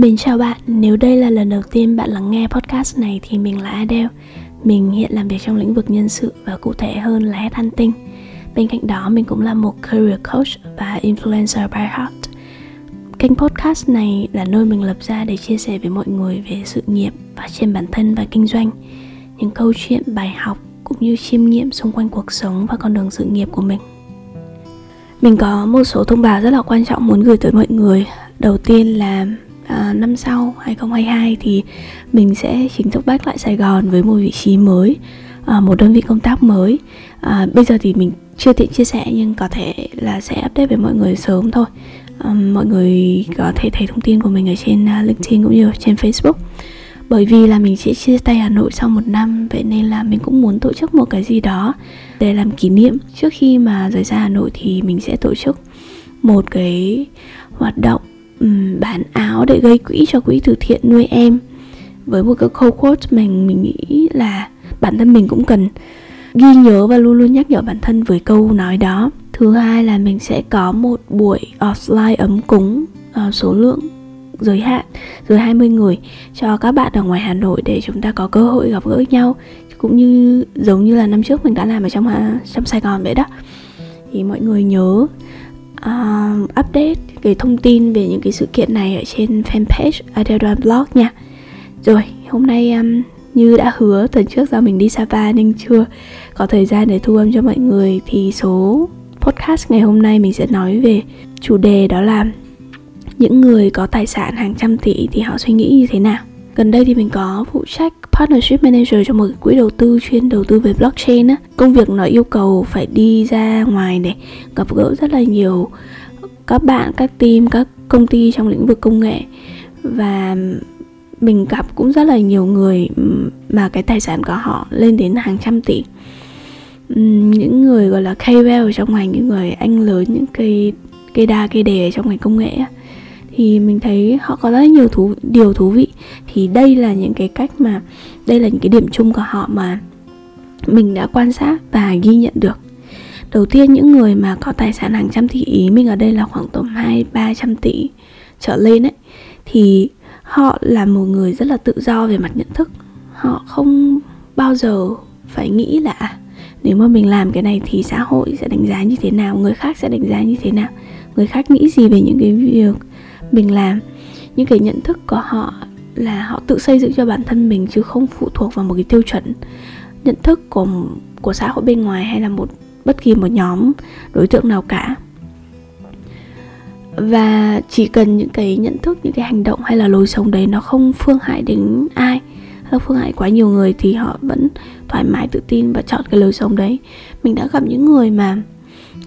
Mình chào bạn, nếu đây là lần đầu tiên bạn lắng nghe podcast này thì mình là Adele. Mình hiện làm việc trong lĩnh vực nhân sự và cụ thể hơn là headhunting Bên cạnh đó mình cũng là một career coach và influencer by heart. Kênh podcast này là nơi mình lập ra để chia sẻ với mọi người về sự nghiệp, phát triển bản thân và kinh doanh. Những câu chuyện, bài học cũng như chiêm nghiệm xung quanh cuộc sống và con đường sự nghiệp của mình. Mình có một số thông báo rất là quan trọng muốn gửi tới mọi người. Đầu tiên là à, năm sau 2022 thì mình sẽ chính thức back lại Sài Gòn với một vị trí mới à, một đơn vị công tác mới. À, bây giờ thì mình chưa tiện chia sẻ nhưng có thể là sẽ update với mọi người sớm thôi. À, mọi người có thể thấy thông tin của mình ở trên uh, LinkedIn cũng như trên Facebook. Bởi vì là mình sẽ chia tay Hà Nội sau một năm vậy nên là mình cũng muốn tổ chức một cái gì đó để làm kỷ niệm. Trước khi mà rời xa Hà Nội thì mình sẽ tổ chức một cái hoạt động um, bán áo để gây quỹ cho quỹ từ thiện nuôi em. Với một cái câu quote mình mình nghĩ là bản thân mình cũng cần ghi nhớ và luôn luôn nhắc nhở bản thân với câu nói đó. Thứ hai là mình sẽ có một buổi offline ấm cúng uh, số lượng giới hạn dưới 20 người cho các bạn ở ngoài Hà Nội để chúng ta có cơ hội gặp gỡ nhau. Cũng như giống như là năm trước mình đã làm ở trong à, trong Sài Gòn vậy đó. Thì mọi người nhớ uh, update cái thông tin về những cái sự kiện này ở trên fanpage Adele Blog nha. Rồi hôm nay um, như đã hứa tuần trước do mình đi Sapa nên chưa có thời gian để thu âm cho mọi người thì số podcast ngày hôm nay mình sẽ nói về chủ đề đó là những người có tài sản hàng trăm tỷ thì họ suy nghĩ như thế nào. Gần đây thì mình có phụ trách partnership manager cho một quỹ đầu tư chuyên đầu tư về blockchain á. Công việc nó yêu cầu phải đi ra ngoài để gặp gỡ rất là nhiều các bạn, các team, các công ty trong lĩnh vực công nghệ. Và mình gặp cũng rất là nhiều người mà cái tài sản của họ lên đến hàng trăm tỷ. Những người gọi là KOL trong ngành, những người anh lớn, những cây cây đa, cây đề trong ngành công nghệ thì mình thấy họ có rất nhiều thú, điều thú vị. Thì đây là những cái cách mà, đây là những cái điểm chung của họ mà mình đã quan sát và ghi nhận được. Đầu tiên, những người mà có tài sản hàng trăm tỷ ý mình ở đây là khoảng tầm hai, ba trăm tỷ trở lên ấy, thì họ là một người rất là tự do về mặt nhận thức. Họ không bao giờ phải nghĩ là à, nếu mà mình làm cái này thì xã hội sẽ đánh giá như thế nào, người khác sẽ đánh giá như thế nào. Người khác nghĩ gì về những cái việc mình làm. Những cái nhận thức của họ là họ tự xây dựng cho bản thân mình chứ không phụ thuộc vào một cái tiêu chuẩn. Nhận thức của của xã hội bên ngoài hay là một bất kỳ một nhóm đối tượng nào cả. Và chỉ cần những cái nhận thức, những cái hành động hay là lối sống đấy nó không phương hại đến ai hay là phương hại quá nhiều người thì họ vẫn thoải mái, tự tin và chọn cái lối sống đấy. Mình đã gặp những người mà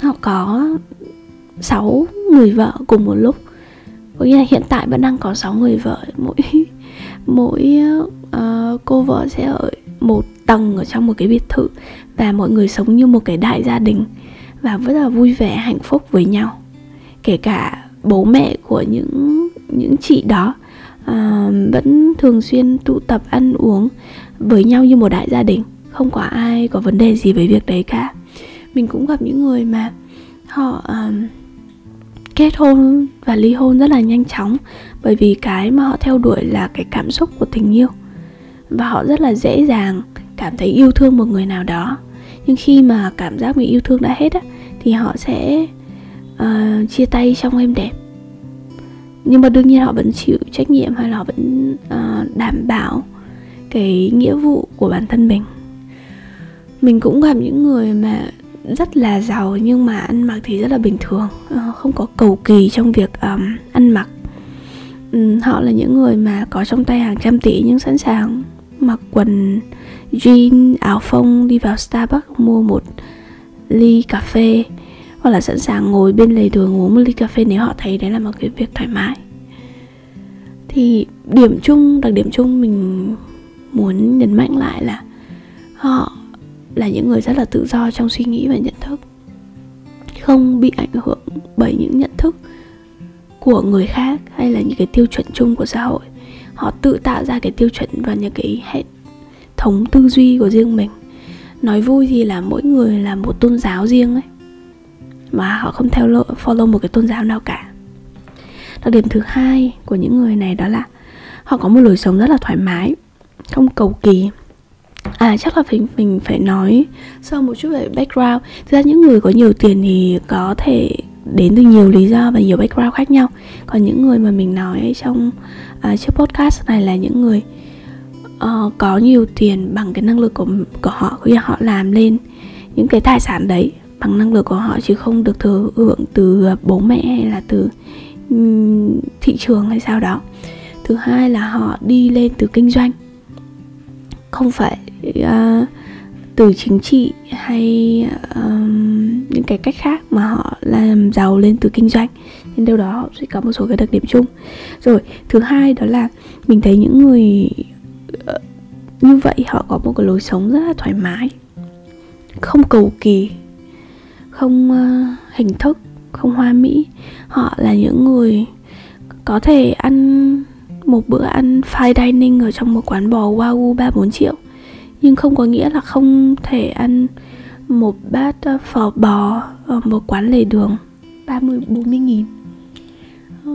họ có 6 người vợ cùng một lúc có nghĩa là hiện tại vẫn đang có 6 người vợ. Mỗi mỗi uh, cô vợ sẽ ở một tầng ở trong một cái biệt thự và mọi người sống như một cái đại gia đình và rất là vui vẻ hạnh phúc với nhau. Kể cả bố mẹ của những những chị đó à, vẫn thường xuyên tụ tập ăn uống với nhau như một đại gia đình. Không có ai có vấn đề gì với việc đấy cả. Mình cũng gặp những người mà họ uh, kết hôn và ly hôn rất là nhanh chóng bởi vì cái mà họ theo đuổi là cái cảm xúc của tình yêu. Và họ rất là dễ dàng cảm thấy yêu thương một người nào đó. Nhưng khi mà cảm giác bị yêu thương đã hết á thì họ sẽ uh, chia tay trong êm đẹp. Nhưng mà đương nhiên họ vẫn chịu trách nhiệm hay là họ vẫn uh, đảm bảo cái nghĩa vụ của bản thân mình. Mình cũng gặp những người mà rất là giàu nhưng mà ăn mặc thì rất là bình thường. Ờ, không có cầu kỳ trong việc um, ăn mặc. Um, họ là những người mà có trong tay hàng trăm tỷ nhưng sẵn sàng mặc quần jean áo phông đi vào starbucks mua một ly cà phê. Hoặc là sẵn sàng ngồi bên lề đường uống một ly cà phê nếu họ thấy đấy là một cái việc thoải mái. Thì điểm chung đặc điểm chung mình muốn nhấn mạnh lại là họ là những người rất là tự do trong suy nghĩ và nhận thức. Không bị ảnh hưởng bởi những nhận thức của người khác hay là những cái tiêu chuẩn chung của xã hội. Họ tự tạo ra cái tiêu chuẩn và những cái hệ thống tư duy của riêng mình. Nói vui thì là mỗi người là một tôn giáo riêng ấy, mà họ không theo lộ follow một cái tôn giáo nào cả. Đặc điểm thứ hai của những người này đó là họ có một lối sống rất là thoải mái, không cầu kỳ à chắc là mình mình phải nói sau một chút về background. Thực ra những người có nhiều tiền thì có thể đến từ nhiều lý do và nhiều background khác nhau. Còn những người mà mình nói trong uh, chiếc podcast này là những người uh, có nhiều tiền bằng cái năng lực của của họ khi họ làm lên những cái tài sản đấy bằng năng lực của họ chứ không được thừa hưởng từ bố mẹ hay là từ um, thị trường hay sao đó. Thứ hai là họ đi lên từ kinh doanh không phải uh, từ chính trị hay um, những cái cách khác mà họ làm giàu lên từ kinh doanh. Nên đâu đó họ sẽ có một số cái đặc điểm chung. Rồi thứ hai đó là mình thấy những người uh, như vậy họ có một cái lối sống rất là thoải mái không cầu kỳ không uh, hình thức không hoa mỹ. Họ là những người có thể ăn một bữa ăn fine dining ở trong một quán bò wagyu 3-4 triệu. Nhưng không có nghĩa là không thể ăn một bát ờ, phở bò ở một quán lề đường. 30 40 nghìn. Ờ,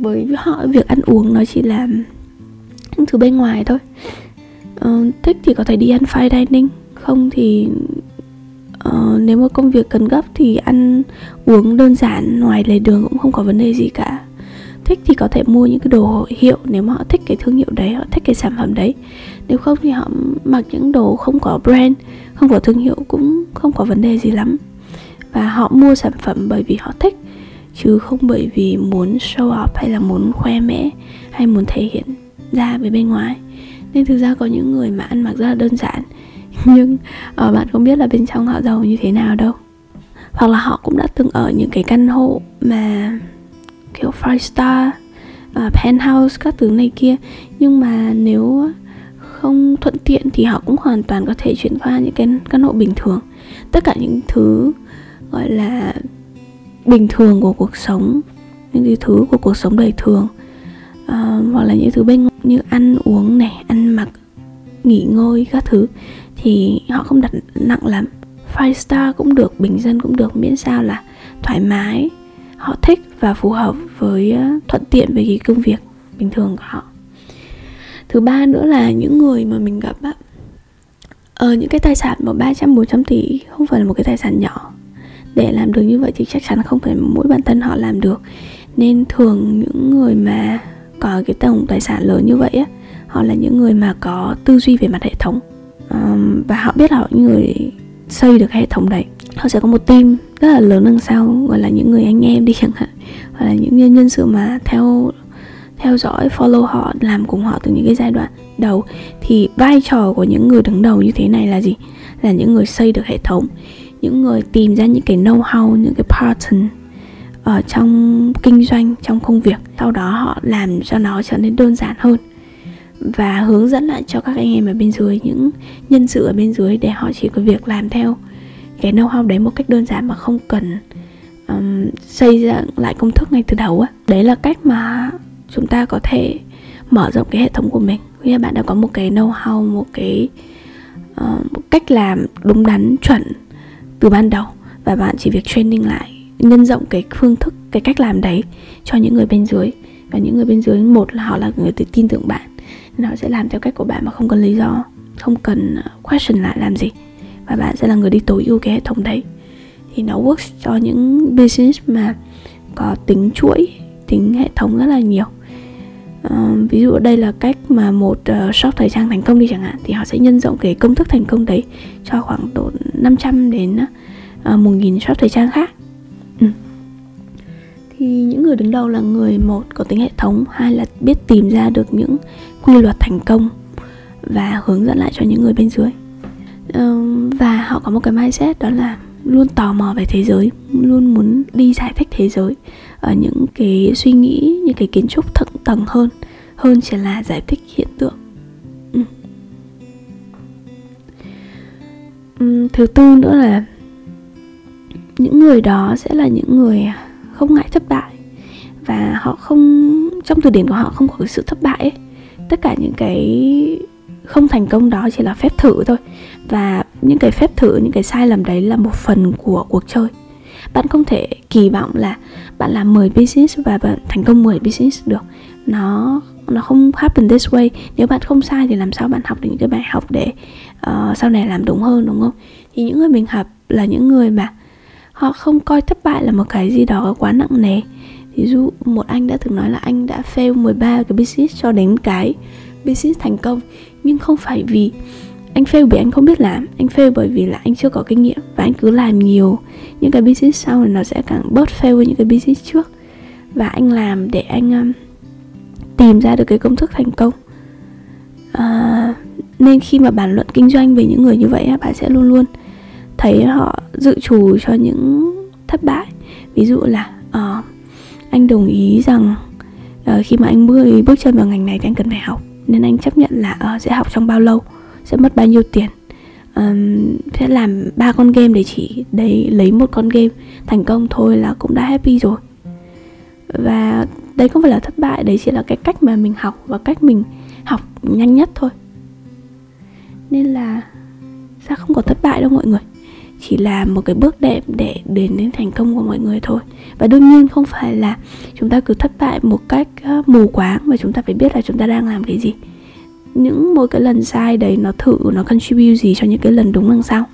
với họ việc ăn uống nó chỉ là những thứ bên ngoài thôi. Uh, thích thì có thể đi ăn fine dining không thì uh, nếu mà công việc cần gấp thì ăn uống đơn giản ngoài lề đường cũng không có vấn đề gì cả thích thì có thể mua những cái đồ hiệu nếu mà họ thích cái thương hiệu đấy họ thích cái sản phẩm đấy. Nếu không thì họ mặc những đồ không có brand không có thương hiệu cũng không có vấn đề gì lắm. Và họ mua sản phẩm bởi vì họ thích chứ không bởi vì muốn show off hay là muốn khoe mẽ hay muốn thể hiện ra với bên ngoài. Nên thực ra có những người mà ăn mặc rất là đơn giản nhưng uh, bạn không biết là bên trong họ giàu như thế nào đâu. Hoặc là họ cũng đã từng ở những cái căn hộ mà kiểu five star uh, penthouse các thứ này kia. Nhưng mà nếu không thuận tiện thì họ cũng hoàn toàn có thể chuyển qua những cái căn hộ bình thường. Tất cả những thứ gọi là bình thường của cuộc sống những thứ của cuộc sống đời thường uh, hoặc là những thứ bên như ăn uống này ăn mặc nghỉ ngơi các thứ thì họ không đặt nặng lắm. Five star cũng được bình dân cũng được miễn sao là thoải mái họ thích và phù hợp với ờ, thuận tiện với cái công việc bình thường của họ. Thứ ba nữa là những người mà mình gặp á ờ, những cái tài sản mà 300 400 tỷ không phải là một cái tài sản nhỏ. Để làm được như vậy thì chắc chắn không phải mỗi bản thân họ làm được. Nên thường những người mà có cái tổng tài sản lớn như vậy á họ là những người mà có tư duy về mặt hệ thống. Um, và họ biết là họ những người xây được hệ thống đấy họ sẽ có một team rất là lớn đằng sau, gọi là những người anh em đi chẳng hạn. Hoặc là những nhân nhân sự mà theo theo dõi, follow họ, làm cùng họ từ những cái giai đoạn đầu. Thì vai trò của những người đứng đầu như thế này là gì? Là những người xây được hệ thống, những người tìm ra những cái know how những cái pattern ở trong kinh doanh, trong công việc. Sau đó họ làm cho nó trở nên đơn giản hơn và hướng dẫn lại cho các anh em ở bên dưới, những nhân sự ở bên dưới để họ chỉ có việc làm theo cái know how đấy một cách đơn giản mà không cần um, xây dựng lại công thức ngay từ đầu á. Đấy là cách mà chúng ta có thể mở rộng cái hệ thống của mình. Nghĩa là bạn đã có một cái know how một cái uh, một cách làm đúng đắn chuẩn từ ban đầu và bạn chỉ việc training lại nhân rộng cái phương thức cái cách làm đấy cho những người bên dưới. Và những người bên dưới một là họ là người tự tin tưởng bạn nên họ sẽ làm theo cách của bạn mà không cần lý do không cần ờ, question lại làm gì và bạn sẽ là người đi tối ưu cái hệ thống đấy. Thì nó works cho những business mà có tính chuỗi tính hệ thống rất là nhiều. Uh, ví dụ ở đây là cách mà một uh, shop thời trang thành công đi chẳng hạn thì họ sẽ nhân rộng cái công thức thành công đấy cho khoảng độ 500 đến uh, ờ, 1.000 shop thời trang khác. Ừ. thì những người đứng đầu là người một có tính hệ thống hai là biết tìm ra được những quy luật thành công và hướng dẫn lại cho những người bên dưới và họ có một cái mindset đó là luôn tò mò về thế giới, luôn muốn đi giải thích thế giới ở những cái suy nghĩ, những cái kiến trúc thượng tầng hơn hơn chỉ là giải thích hiện tượng ừ. thứ tư nữa là những người đó sẽ là những người không ngại thất bại và họ không, trong từ điển của họ không có cái sự thất bại ấy. tất cả những cái không thành công đó chỉ là phép thử thôi. Và những cái phép thử những cái sai lầm đấy là một phần của cuộc chơi. Bạn không thể kỳ vọng là bạn làm 10 business và bạn thành công 10 business được. Nó nó không happen this way. Nếu bạn không sai thì làm sao bạn học được những cái bài học để uh, sau này làm đúng hơn đúng không? Thì những người mình học là những người mà họ không coi thất bại là một cái gì đó quá nặng nề. Ví dụ một anh đã từng nói là anh đã fail 13 cái business cho đến cái business thành công nhưng không phải vì anh fail vì anh không biết làm anh fail bởi vì là anh chưa có kinh nghiệm và anh cứ làm nhiều. Những cái business sau thì nó sẽ càng bớt fail với những cái business trước. Và anh làm để anh um, tìm ra được cái công thức thành công. À, nên khi mà bàn luận kinh doanh về những người như vậy bạn sẽ luôn luôn thấy họ dự trù cho những thất bại. Ví dụ là uh, anh đồng ý rằng uh, khi mà anh bước bước chân vào ngành này thì anh cần phải học nên anh chấp nhận là uh, sẽ học trong bao lâu sẽ mất bao nhiêu tiền. Um, sẽ làm ba con game để chỉ đấy lấy một con game thành công thôi là cũng đã happy rồi. Và đấy không phải là thất bại đấy chỉ là cái cách mà mình học và cách mình học nhanh nhất thôi. Nên là sao không có thất bại đâu mọi người? Chỉ là một cái bước đệm để đến đến thành công của mọi người thôi. Và đương nhiên không phải là chúng ta cứ thất bại một cách ờ, mù quáng mà chúng ta phải biết là chúng ta đang làm cái gì. Những mỗi cái lần sai đấy nó thử, nó contribute gì cho những cái lần đúng đằng sau.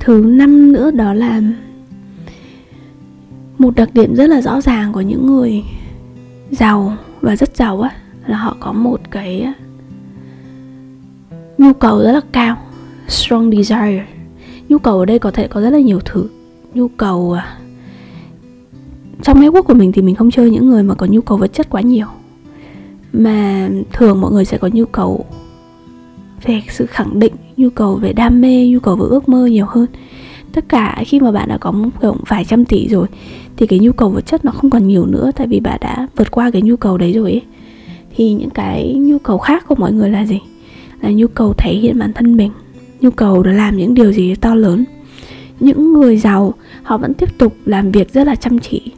Thứ năm nữa đó là một đặc điểm rất là rõ ràng của những người giàu và rất giàu á, là họ có một cái nhu cầu rất là cao strong desire. Nhu cầu ở đây có thể có rất là nhiều thứ. Nhu cầu à, trong network của mình thì mình không chơi những người mà có nhu cầu vật chất quá nhiều. Mà thường mọi người sẽ có nhu cầu về sự khẳng định, nhu cầu về đam mê, nhu cầu về ước mơ nhiều hơn. Tất cả khi mà bạn đã có khoảng vài trăm tỷ rồi, thì cái nhu cầu vật chất nó không còn nhiều nữa tại vì bạn đã vượt qua cái nhu cầu đấy rồi ấy. thì những cái nhu cầu khác của mọi người là gì? Là nhu cầu thể hiện bản thân mình nhu cầu để làm những điều gì to lớn. Những người giàu họ vẫn tiếp tục làm việc rất là chăm chỉ.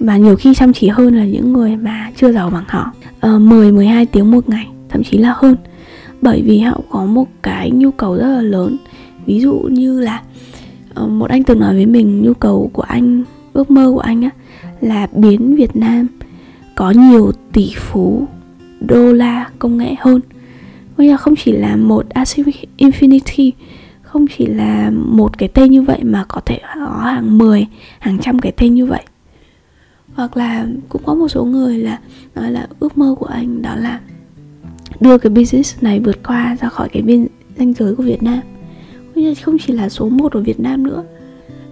Và nhiều khi chăm chỉ hơn là những người mà chưa giàu bằng họ. À, 10 12 tiếng một ngày thậm chí là hơn. Bởi vì họ có một cái nhu cầu rất là lớn. Ví dụ như là ờ, một anh từng nói với mình nhu cầu của anh ước mơ của anh á là biến Việt Nam có nhiều tỷ phú đô la công nghệ hơn. Bây giờ không chỉ là một Acidic Infinity Không chỉ là một cái tên như vậy mà có thể có hàng 10, hàng trăm cái tên như vậy. Hoặc là cũng có một số người là nói là ước mơ của anh đó là đưa cái business này vượt qua ra khỏi cái biên danh giới của Việt Nam. Bây giờ không chỉ là số 1 ở Việt Nam nữa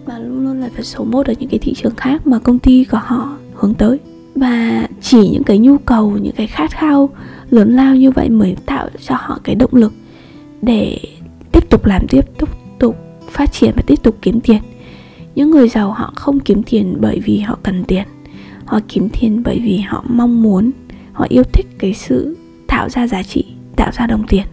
Mà luôn luôn là phải số 1 ở những cái thị trường khác mà công ty của họ hướng tới và chỉ những cái nhu cầu, những cái khát khao lớn lao như vậy mới tạo cho họ cái động lực để tiếp tục làm tiếp tục tục phát triển và tiếp tục kiếm tiền. Những người giàu họ không kiếm tiền bởi vì họ cần tiền. Họ kiếm tiền bởi vì họ mong muốn, họ yêu thích cái sự tạo ra giá trị, tạo ra đồng tiền.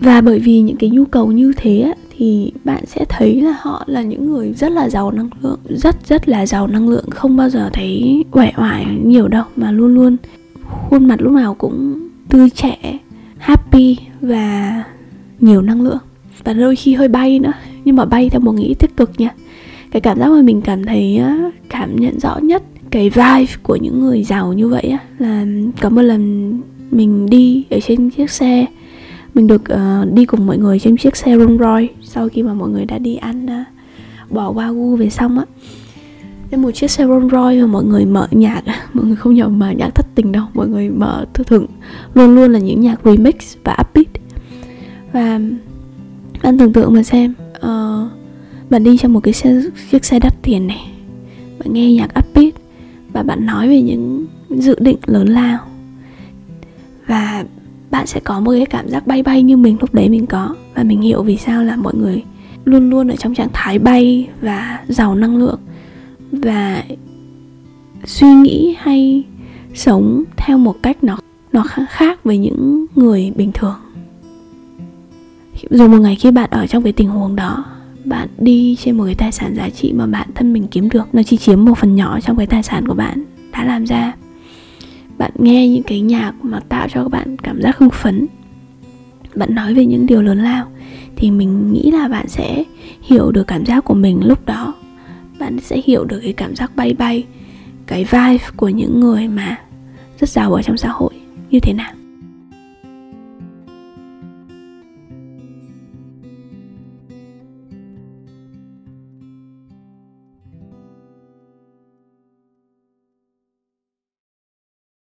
Và bởi vì những cái nhu cầu như thế thì bạn sẽ thấy là họ là những người rất là giàu năng lượng, rất rất là giàu năng lượng, không bao giờ thấy uể oải nhiều đâu, mà luôn luôn khuôn mặt lúc nào cũng tươi trẻ, happy và nhiều năng lượng. Và đôi khi hơi bay nữa, nhưng mà bay theo một nghĩ tích cực nha. Cái cảm giác mà mình cảm thấy cảm nhận rõ nhất cái vibe của những người giàu như vậy là có một lần mình đi ở trên chiếc xe mình được uh, đi cùng mọi người trên chiếc xe Rolls Royce sau khi mà mọi người đã đi ăn ờ, uh, bò wagyu về xong á. Trên một chiếc xe Rolls Royce mà mọi người mở nhạc mọi người không nhầm mà nhạc thất tình đâu mọi người mở thường thường luôn luôn là những nhạc remix và upbeat. Và bạn tưởng tượng mà xem uh, bạn đi trong một cái xe, chiếc xe đắt tiền này bạn nghe nhạc upbeat và bạn nói về những dự định lớn lao. Và bạn sẽ có một cái cảm giác bay bay như mình lúc đấy mình có. Và mình hiểu vì sao là mọi người luôn luôn ở trong trạng thái bay và giàu năng lượng và suy nghĩ hay sống theo một cách nó nó khác với những người bình thường. Rồi một ngày khi bạn ở trong cái tình huống đó, bạn đi trên một cái tài sản giá trị mà bản thân mình kiếm được, nó chỉ chiếm một phần nhỏ trong cái tài sản của bạn đã làm ra bạn nghe những cái nhạc mà tạo cho các bạn cảm giác hưng phấn, bạn nói về những điều lớn lao, thì mình nghĩ là bạn sẽ hiểu được cảm giác của mình lúc đó. Bạn sẽ hiểu được cái cảm giác bay bay, cái vibe của những người mà rất giàu ở trong xã hội như thế nào.